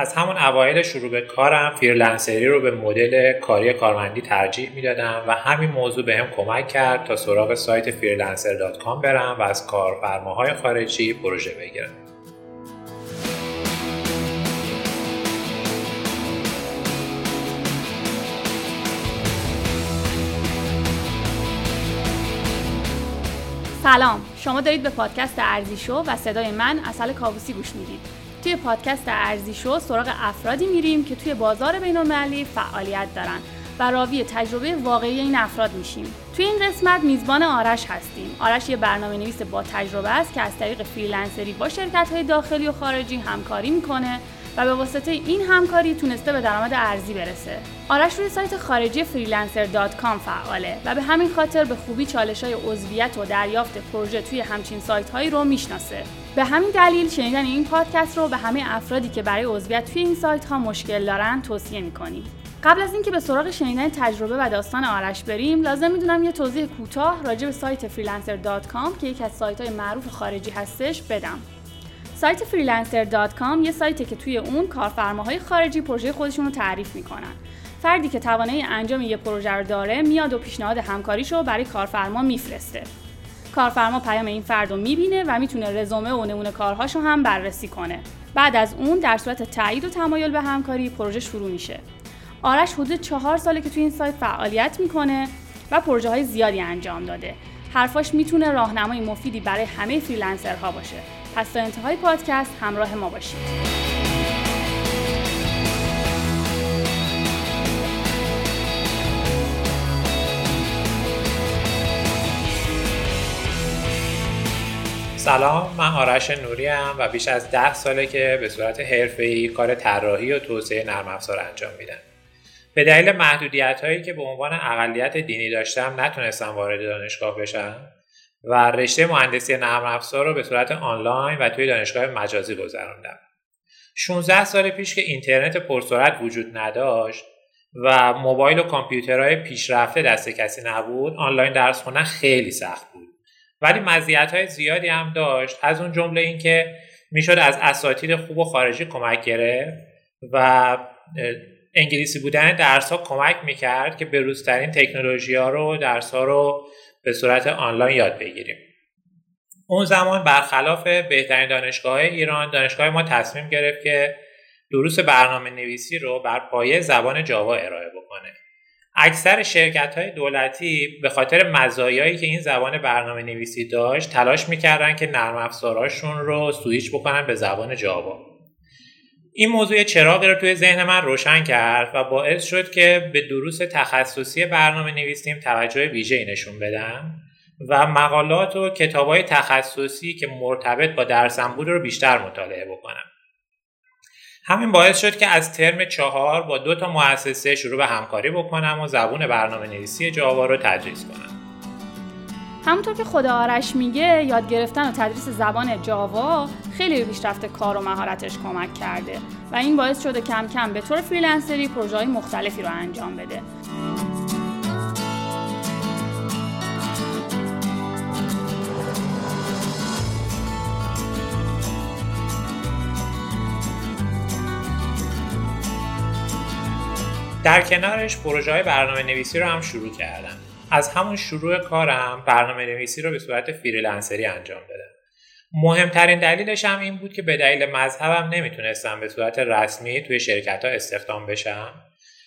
از همون اوایل شروع به کارم فریلنسری رو به مدل کاری کارمندی ترجیح می‌دادم و همین موضوع به هم کمک کرد تا سراغ سایت freelancer.com برم و از کارفرماهای خارجی پروژه بگیرم. سلام شما دارید به پادکست ارزی شو و صدای من اصل کاووسی گوش می‌دید. توی پادکست ارزی شو سراغ افرادی میریم که توی بازار بین المللی فعالیت دارن و راوی تجربه واقعی این افراد میشیم. توی این قسمت میزبان آرش هستیم. آرش یه برنامه نویس با تجربه است که از طریق freelancer ی با شرکت های داخلی و خارجی همکاری می‌کنه و به واسطه این همکاری تونسته به درآمد ارزی برسه. آرش روی سایت خارجی freelancer.com فعاله و به همین خاطر به خوبی چالش های عضویت و دریافت پروژه توی همچین سایت هایی رو می‌شناسه. به همین دلیل شنیدن این پادکست رو به همه افرادی که برای عضویت توی این سایت ها مشکل دارن توصیه می‌کنیم. قبل از اینکه به سراغ شنیدن تجربه و داستان آرش بریم لازم می‌دونم یه توضیح کوتاه راجع به سایت freelancer.com که یکی از سایت های معروف خارجی هستش بدم سایت freelancer.com یه سایته که توی اون کارفرماهای خارجی پروژه خودشون رو تعریف می‌کنن. فردی که توانایی انجام یه پروژه رو داره میاد و پیشنهاد همکاریشو برای کارفرما میفرسته. کارفرما پیام این فرد رو می‌بینه و می‌تونه رزومه و نمونه کارهاشو هم بررسی کنه. بعد از اون در صورت تایید و تمایل به همکاری پروژه شروع میشه. آرش حدود چهار ساله که توی این سایت فعالیت می‌کنه و پروژه های زیادی انجام داده. حرفاش می‌تونه راهنمای مفیدی برای همه فریلنسرها باشه. پس تا انتهای پادکست همراه ما باشید سلام من آرش نوری و بیش از ده ساله که به صورت حرفه‌ای کار طراحی و توسعه نرم افزار انجام میدم. به دلیل محدودیت هایی که به عنوان اقلیت دینی داشتم نتونستم وارد دانشگاه بشم و رشته مهندسی نرم افزار رو به صورت آنلاین و توی دانشگاه مجازی گذراندم 16 سال پیش که اینترنت پرسرعت وجود نداشت و موبایل و کامپیوترهای پیشرفته دست کسی نبود آنلاین درس خوندن خیلی سخت بود. ولی مزیت های زیادی هم داشت. از اون جمله اینکه می‌شد از اساتید خوب و خارجی کمک گرفت و انگلیسی بودن درس ها کمک می‌کرد که به روزترین تکنولوژی ها رو درس ها رو به صورت آنلاین یاد بگیریم. اون زمان برخلاف بهترین دانشگاه ایران دانشگاه ما تصمیم گرفت که دروس برنامه نویسی رو بر پایه زبان جاوا ارائه بکنه. اکثر شرکت های دولتی به خاطر مزایایی که این زبان برنامه نویسی داشت تلاش می‌کردن که نرم افزاراشون رو سویچ بکنن به زبان جاوا. این موضوع چراغی رو توی ذهن من روشن کرد و باعث شد که به دروس تخصصی برنامه نویسیم توجه ویژه نشون بدم و مقالات و کتاب های تخصصی که مرتبط با درسم بود رو بیشتر مطالعه بکنم. همین باعث شد که از ترم چهار با دو تا مؤسسه شروع به همکاری بکنم و زبون برنامه نویسی جاوا رو تدریس کنم. همونطور که خود آرش میگه یاد گرفتن و تدریس زبان جاوا خیلی به پیشرفت کار و مهارتش کمک کرده و این باعث شده کم کم به طور فریلنسری پروژه مختلفی رو انجام بده. در کنارش پروژه های برنامه نویسی رو هم شروع کردم. از همون شروع کارم برنامه نویسی رو به صورت فریلنسری انجام دادم. مهمترین دلیلش هم این بود که به دلیل مذهبم نمی‌تونستم به صورت رسمی توی شرکت ها استخدام بشم.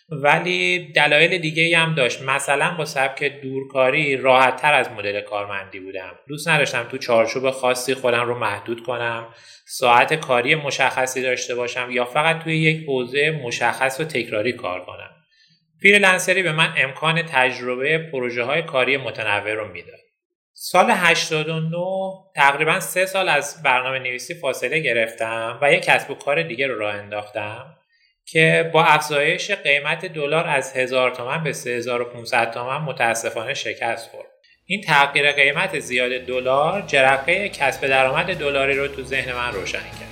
ولی دلایل دیگه هم داشت. مثلا با سبک دورکاری راحت تر از مدل کارمندی بودم. دوست نداشتم تو چارچوب خاصی خودم رو محدود کنم. ساعت کاری مشخصی داشته باشم یا فقط توی یک حوزه مشخص و تکراری کار کنم. فریلنسری به من امکان تجربه پروژه های کاری متنوع رو می‌داد. سال 89 تقریبا سه سال از برنامه نویسی فاصله گرفتم و یک کسب و کار دیگه رو راه انداختم که با افزایش قیمت دلار از 1000 تومن به 3500 تومن متاسفانه شکست خورد. این تغییر قیمت زیاد دلار جرقه کسب درآمد دلاری رو تو ذهن من روشن کرد.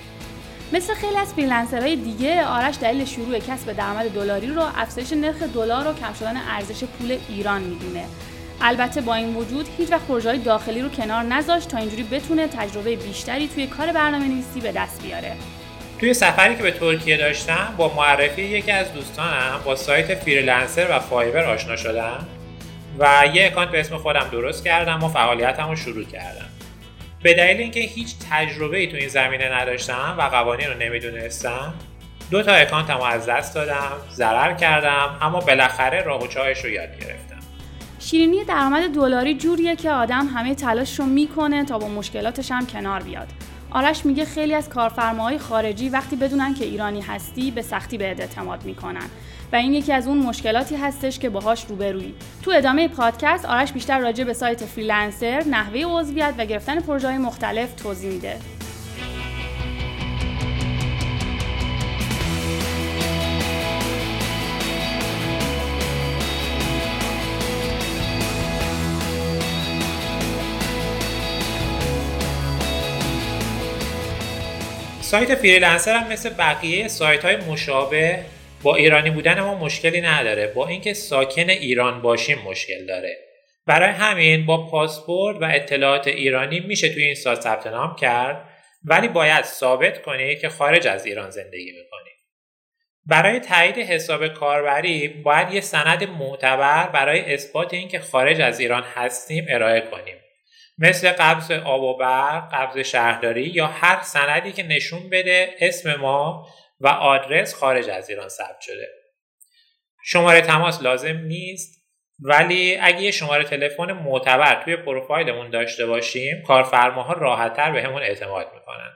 مثل خیلی از freelancer های دیگه آرش دلیل شروع کسب درآمد دلاری رو افزایش نرخ دلار و کم شدن ارزش پول ایران می‌دونه. البته با این وجود هیچ وقت پروژه‌های داخلی رو کنار نذاشت تا اینجوری بتونه تجربه بیشتری توی کار برنامه نویسی به دست بیاره. توی سفری که به ترکیه داشتم با معرفی یکی از دوستانم با سایت Freelancer و Fiverr آشنا شدم و یه account به اسم خودم درست کردم و فعالیتم رو شروع کردم. به دلیل اینکه هیچ تجربه ای تو این زمینه نداشتم و قوانین رو نمی‌دونستم دو تا اکانتم از دست دادم ضرر کردم اما بالاخره راه و چاهش رو یاد گرفتم. شیرینی درآمد دلاری جوریه که آدم همه تلاش رو می‌کنه تا با مشکلاتش هم کنار بیاد. آرش میگه خیلی از کارفرماهای خارجی وقتی بدونن که ایرانی هستی به سختی به اعتماد می‌کنن. و این یکی از اون مشکلاتی هستش که باهاش روبرویی. تو ادامه پادکست آرش بیشتر راجع به سایت Freelancer نحوه عضویت و گرفتن پروژه مختلف توضیح میده. سایت Freelancer هم مثل بقیه سایت های مشابه با ایرانی بودن ما مشکلی نداره. با اینکه ساکن ایران باشیم مشکل داره. برای همین با پاسپورت و اطلاعات ایرانی میشه توی این سایت ثبت نام کرد ولی باید ثابت کنی که خارج از ایران زندگی می‌کنی برای تایید حساب کاربری باید یه سند معتبر برای اثبات اینکه خارج از ایران هستیم ارائه کنیم. مثل قبض آب و برق، قبض شهرداری یا هر سندی که نشون بده اسم ما و آدرس خارج از ایران ثبت شده. شماره تماس لازم نیست ولی اگه یه شماره تلفن معتبر توی پروفایلمون داشته باشیم کارفرماها راحتتر به همون اعتماد می‌کنن.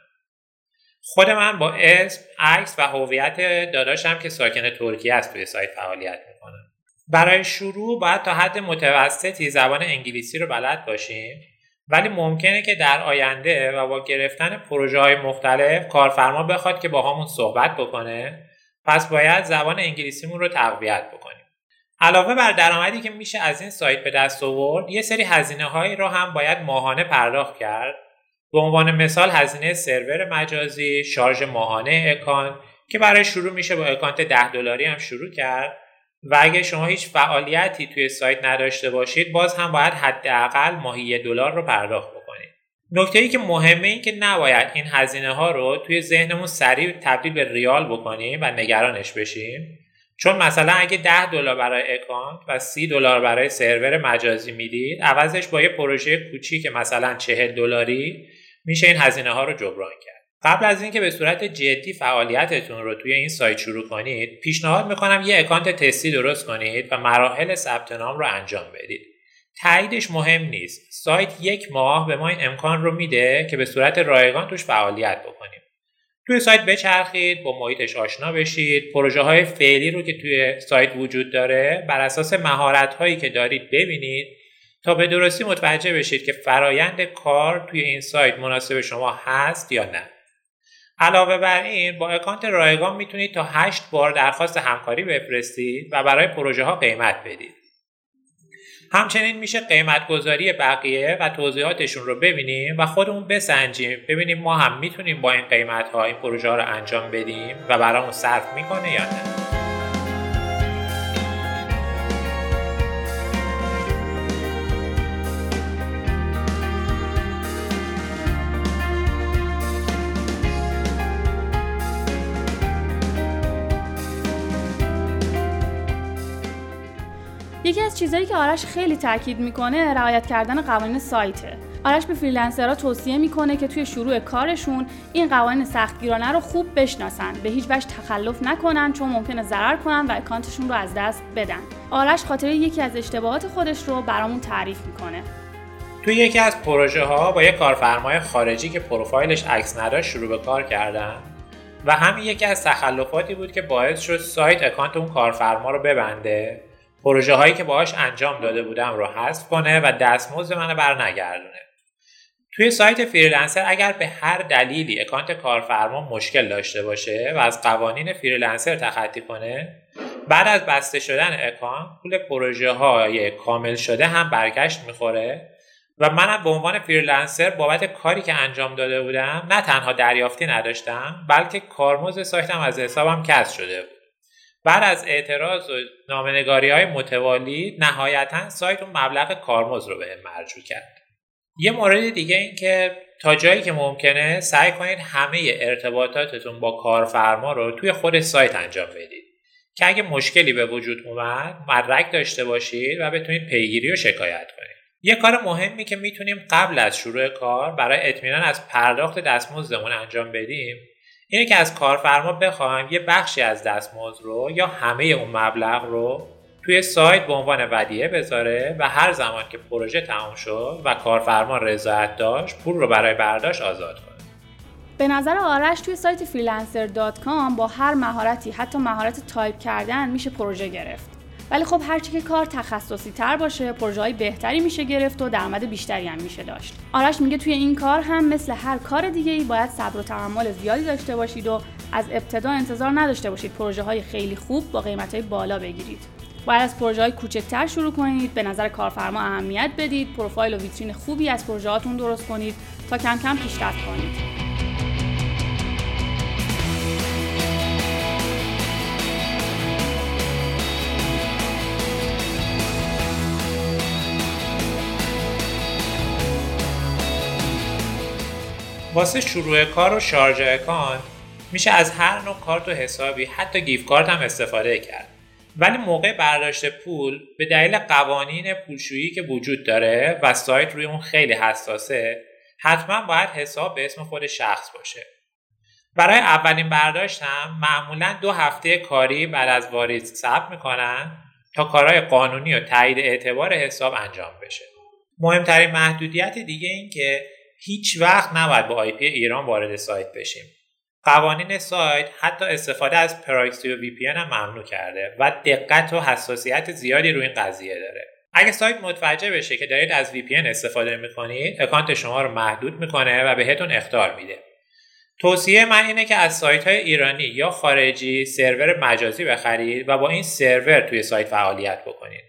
خود من با اسم، عکس و هویت داداشم که ساکن ترکیه است توی سایت فعالیت می‌کنم. برای شروع باید تا حد متوسطی زبان انگلیسی رو بلد باشیم ولی ممکنه که در آینده و با گرفتن پروژه های مختلف کارفرما بخواد که با همون صحبت بکنه پس باید زبان انگلیسیمون رو تقویت بکنیم. علاوه بر درآمدی که میشه از این سایت به دست آورد یه سری هزینه هایی رو هم باید ماهانه پرداخت کرد. به عنوان مثال هزینه سرور مجازی شارژ ماهانه account که برای شروع میشه با account 10 دلاری هم شروع کرد. و اگه شما هیچ فعالیتی توی سایت نداشته باشید باز هم باید حداقل ماهی دلار رو پرداخت بکنید. نکته ای که مهمه این که نباید این هزینه ها رو توی ذهنمون سریع تبدیل به ریال بکنیم و نگرانش بشیم. چون مثلا اگه 10 دلار برای اکانت و 30 دلار برای سرور مجازی می‌دید عوضش با یه پروژه کوچیک مثلا 40 دلاری میشه این هزینه ها رو جبران کرد. قبل از اینکه به صورت جدی فعالیتتون رو توی این سایت شروع کنید پیشنهاد می‌کنم یه اکانت تستی درست کنید و مراحل ثبت نام رو انجام بدید. تاییدش مهم نیست. سایت یک ماه به ما این امکان رو میده که به صورت رایگان توش فعالیت بکنیم. توی سایت بچرخید با محیطش آشنا بشید. پروژه های فعلی رو که توی سایت وجود داره بر اساس مهارت هایی که دارید ببینید تا به درستی متوجه بشید که فرایند کار توی این سایت مناسب شما هست یا نه. علاوه بر این با اکانت رایگان می‌تونید تا 8 بار درخواست همکاری بفرستید و برای پروژه ها قیمت بدید. همچنین میشه قیمت گذاری بقیه و توضیحاتشون رو ببینیم و خودمون بسنجیم ببینیم ما هم می‌تونیم با این قیمت ها این پروژه ها رو انجام بدیم و برامون صرف می‌کنه یا نه. یکی از چیزهایی که آرش خیلی تاکید می‌کنه رعایت کردن قوانین سایته. آرش به فریلنسرها توصیه می‌کنه که توی شروع کارشون این قوانین سختگیرانه رو خوب بشناسن به هیچ وجه تخلف نکنن چون ممکنه ضرر کنن و اکانتشون رو از دست بدن. آرش خاطره یکی از اشتباهات خودش رو برامون تعریف می‌کنه. توی یکی از پروژه ها با یک کارفرمای خارجی که پروفایلش عکس نداشت شروع به کار کردن و همین یکی از تخلفاتی بود که باعث شد سایت اکانت اون کارفرما رو ببنده. پروژه هایی که باهاش انجام داده بودم رو حذف کنه و دستمزد منو برنگردونه. توی سایت فریلنسر اگر به هر دلیلی اکانت کارفرما مشکل داشته باشه و از قوانین فریلنسر تخطی کنه بعد از بسته شدن اکانت پول پروژه های کامل شده هم برگشت می‌خوره و منم به عنوان فریلنسر بابت کاری که انجام داده بودم نه تنها دریافتی نداشتم بلکه کارمزد سایتم از حسابم کسر شده بود. بعد از اعتراض و نامنگاری های متوالی نهایتا سایت اون مبلغ کارمز رو به مرجوع کرد. یه مورد دیگه این که تا جایی که ممکنه سعی کنید همه ارتباطاتتون با کارفرما رو توی خود سایت انجام بدید. که اگه مشکلی به وجود اومد مدرک داشته باشید و بتونید پیگیری و شکایت کنید. یه کار مهمی که می‌تونیم قبل از شروع کار برای اطمینان از پرداخت دستمزدمون انجام بدیم اینه که از کارفرما بخوایم یه بخشی از دستمزد رو یا همه اون مبلغ رو توی سایت به عنوان ودیعه بذاره و هر زمان که پروژه تمام شد و کارفرما رضایت داشت پول رو برای برداشت آزاد کنه. به نظر آرش توی سایت freelancer.com با هر مهارتی حتی مهارت تایپ کردن میشه پروژه گرفت. ولی خب هرچی که کار تخصصی تر باشه پروژه بهتری میشه گرفت و درآمد بیشتری هم میشه داشت. آرش میگه توی این کار هم مثل هر کار دیگه ای باید صبر و تحمل زیادی داشته باشید و از ابتدا انتظار نداشته باشید پروژه های خیلی خوب با قیمت های بالا بگیرید. باید از پروژه های کوچکتر شروع کنید به نظر کارفرما اهمیت بدید پروفایل و ویترین خوبی از پروژه درست کنید تا کم کم پیشرفت کنید. واسه شروع کار و شارژ اکانت میشه از هر نوع کارت و حسابی حتی gift card هم استفاده کرد. ولی موقع برداشت پول به دلیل قوانین پولشویی که وجود داره و سایت روی اون خیلی حساسه حتما باید حساب به اسم خود شخص باشه. برای اولین برداشت هم معمولا دو هفته کاری بعد از واریز ثبت می‌کنن تا کارهای قانونی و تایید اعتبار حساب انجام بشه. مهمترین محدودیت دیگه این که هیچ وقت نباید با IP ایران وارد سایت بشیم. قوانین سایت حتی استفاده از پراکسی و VPN هم ممنوع کرده و دقت و حساسیت زیادی روی این قضیه داره. اگه سایت متوجه بشه که دارید از VPN استفاده می‌کنید اکانت شما رو محدود می‌کنه و بهتون اخطار میده. توصیه من اینه که از سایت های ایرانی یا خارجی سرور مجازی بخرید و با این سرور توی سایت فعالیت بکنید.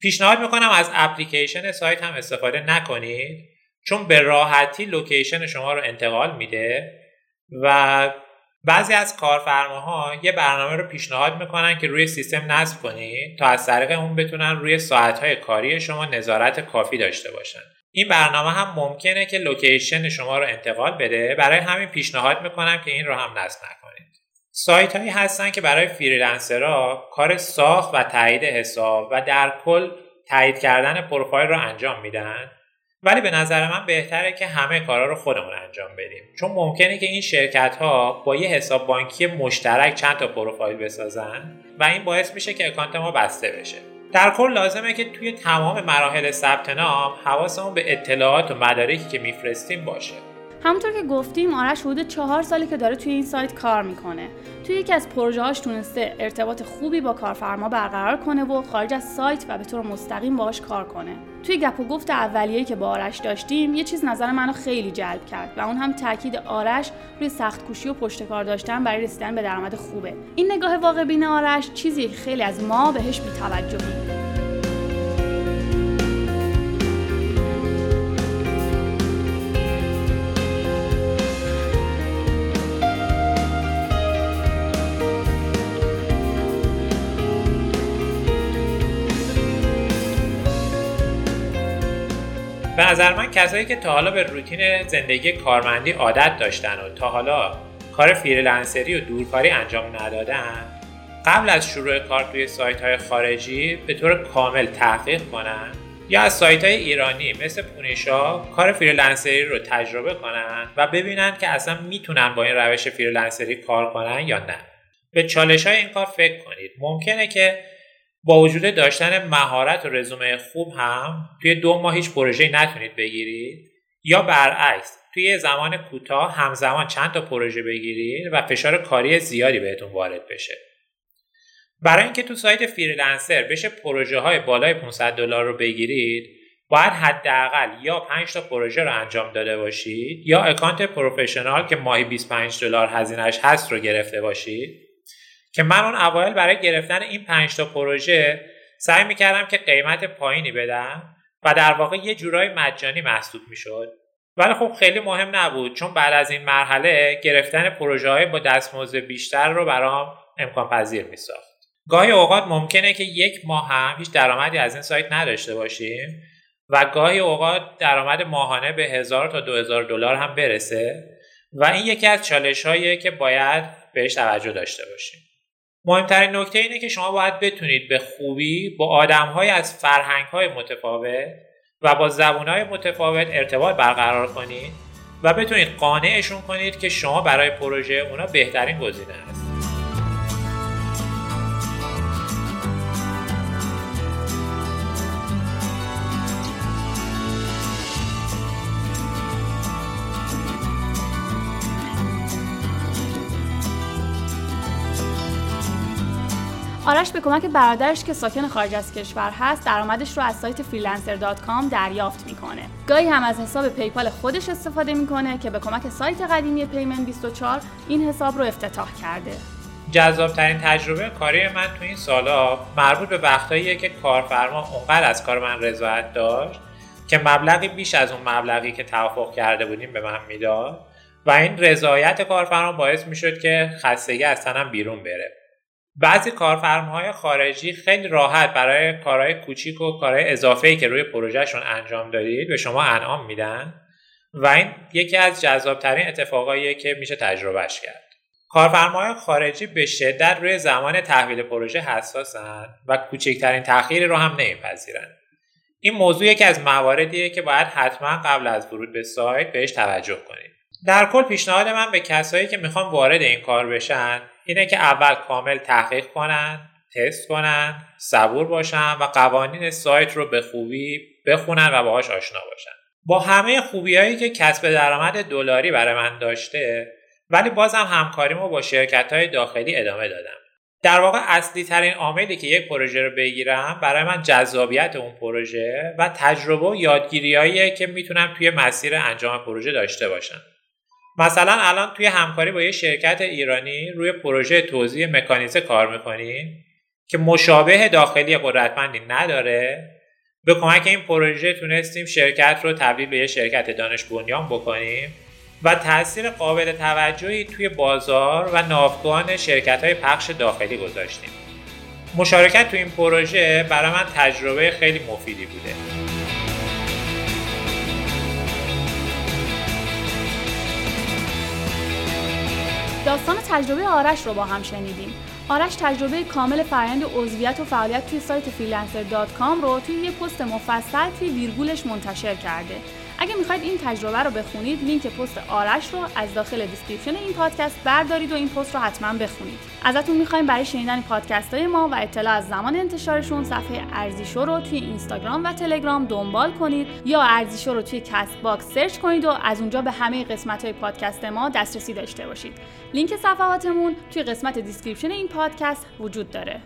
پیشنهاد می‌کنم از اپلیکیشن سایت هم استفاده نکنید. چون به راحتی location شما رو انتقال میده و بعضی از کارفرماها یه برنامه رو پیشنهاد می‌کنن که روی سیستم نصب کنید تا از طریق اون بتونن روی ساعتهای کاری شما نظارت کافی داشته باشن. این برنامه هم ممکنه که location شما رو انتقال بده. برای همین پیشنهاد می‌کنم که این رو هم نصب نکنید. سایت هایی هستن که برای فریلنسرها کار ساخت و تایید حساب و در کل تایید کردن پروفایل رو انجام میدن. ولی به نظر من بهتره که همه کارا رو خودمون انجام بدیم. چون ممکنه که این شرکت ها با یه حساب بانکی مشترک چند تا پروفایل بسازن و این باعث میشه که اکانت ما بسته بشه. در کل لازمه که توی تمام مراحل ثبت نام حواسمون به اطلاعات و مدارکی که میفرستیم باشه. همونطور که گفتیم آرش حدود چهار سالی که داره توی این سایت کار می‌کنه. توی یکی از پروژه هاش تونسته ارتباط خوبی با کارفرما برقرار کنه و خارج از سایت و به طور مستقیم باهاش کار کنه. توی گپ و گفت اولیه‌ای که با آرش داشتیم یه چیز نظر منو خیلی جلب کرد و اون هم تاکید آرش روی سخت کوشی و پشت کار داشتن برای رسیدن به درآمد خوبه. این نگاه واقع بین آرش چیزی خیلی از ما بهش بی‌توجهیم نظر من کسایی که تا حالا به روتین زندگی کارمندی عادت داشتن و تا حالا کار فریلنسری و دورکاری انجام ندادن قبل از شروع کار توی سایت های خارجی به طور کامل تحقیق کنن یا از سایت های ایرانی مثل پونیشا کار فریلنسری رو تجربه کنن و ببینن که اصلا می‌تونن با این روش فریلنسری کار کنن یا نه. به چالش های این کار فکر کنید. ممکنه که با وجود داشتن مهارت و رزومه خوب هم توی دو ماه هیچ پروژه نتونید بگیرید یا برعکس توی زمان کوتاه همزمان چند تا پروژه بگیرید و فشار کاری زیادی بهتون وارد بشه. برای اینکه تو سایت فریلنسر بشه پروژه های بالای 500 دلار رو بگیرید باید حداقل یا 5 تا پروژه رو انجام داده باشید یا اکانت professional که ماهی 25 دلار هزینهش هست رو گرفته باشید. که من اون اوایل برای گرفتن این 5 تا پروژه سعی می‌کردم که قیمت پایینی بدم و در واقع یه جورای مجانی محسوب می‌شد. ولی خب خیلی مهم نبود چون بعد از این مرحله گرفتن پروژه های با دستمزد بیشتر رو برام امکان پذیر میساخت. گاهی اوقات ممکنه که یک ماه هم هیچ درآمدی از این سایت نداشته باشیم و گاهی اوقات درآمد ماهانه به هزار تا دو هزار دلار هم برسه و این یکی از چالش که باید بهش توجه داشته باشیم. مهمترین نکته اینه که شما باید بتونید به خوبی با آدم های از فرهنگ های متفاوت و با زبون های متفاوت ارتباط برقرار کنید و بتونید قانعشون کنید که شما برای پروژه اونا بهترین گزینه هست آرش به کمک برادرش که ساکن خارج از کشور هست درآمدش رو از سایت freelancer.com دریافت می‌کنه. گاهی هم از حساب پیپال خودش استفاده می‌کنه که به کمک سایت قدیمی پیمن 24 این حساب رو افتتاح کرده. جذابترین تجربه کاری من تو این سالا مربوط به وقتاییه که کارفرما اونقدر از کار من رضایت داشت که مبلغی بیش از اون مبلغی که توافق کرده بودیم به من می‌داد و این رضایت کارفرما باعث می‌شد که خستگی از تنم بیرون بره. بعضی کارفرماهای خارجی خیلی راحت برای کارهای کوچیک و کارهای اضافه‌ای که روی پروژهشون انجام دادید به شما انعام میدن. و این یکی از جذابترین اتفاقاییه که میشه تجربهش کرد. کارفرماهای خارجی به شدت روی زمان تحویل پروژه حساسن و کوچکترین تأخیری رو هم نمیپذیرن. این موضوع یکی از مواردیه که باید حتما قبل از ورود به سایت بهش توجه کنید. در کل پیشنهاد من به کسایی که می‌خوان وارد این کار بشن اینه که اول کامل تحقیق کنن تست کنن صبور باشن و قوانین سایت رو به خوبی بخونن و باهاش آشنا باشن. با همه خوبیهایی که کسب درآمد دلاری برای من داشته ولی بازم همکاریمو با شرکت های داخلی ادامه دادم. در واقع اصلی ترین عاملی که یک پروژه رو بگیرم برای من جذابیت اون پروژه و تجربه و یادگیریهایی که می‌تونم توی مسیر انجام پروژه داشته باشم. مثلا الان توی همکاری با یه شرکت ایرانی روی پروژه توزیع مکانیزه کار می‌کنیم که مشابه داخلی قدرتمندی نداره به کمک این پروژه تونستیم شرکت رو تبدیل به یه شرکت دانش بنیان بکنیم و تاثیر قابل توجهی توی بازار و ناوگان شرکت های پخش داخلی گذاشتیم. مشارکت تو این پروژه برای من تجربه خیلی مفیدی بوده. داستان تجربه آرش رو با هم شنیدیم. آرش تجربه کامل فرآیند عضویت و فعالیت توی سایت freelancer.com رو توی یه پست مفصل توی ویرگولش منتشر کرده. اگه می‌خواید این تجربه رو بخونید لینک پست آرش رو از داخل description این پادکست بردارید و این پست رو حتما بخونید. ازتون می‌خوایم برای شنیدن پادکست های ما و اطلاع از زمان انتشارشون صفحه ارزیشو رو توی اینستاگرام و تلگرام دنبال کنید یا ارزیشو رو توی Castbox سرچ کنید و از اونجا به همه قسمت های پادکست ما دسترسی داشته باشید. لینک صفحاتمون توی قسمت description این پادکست وجود داره.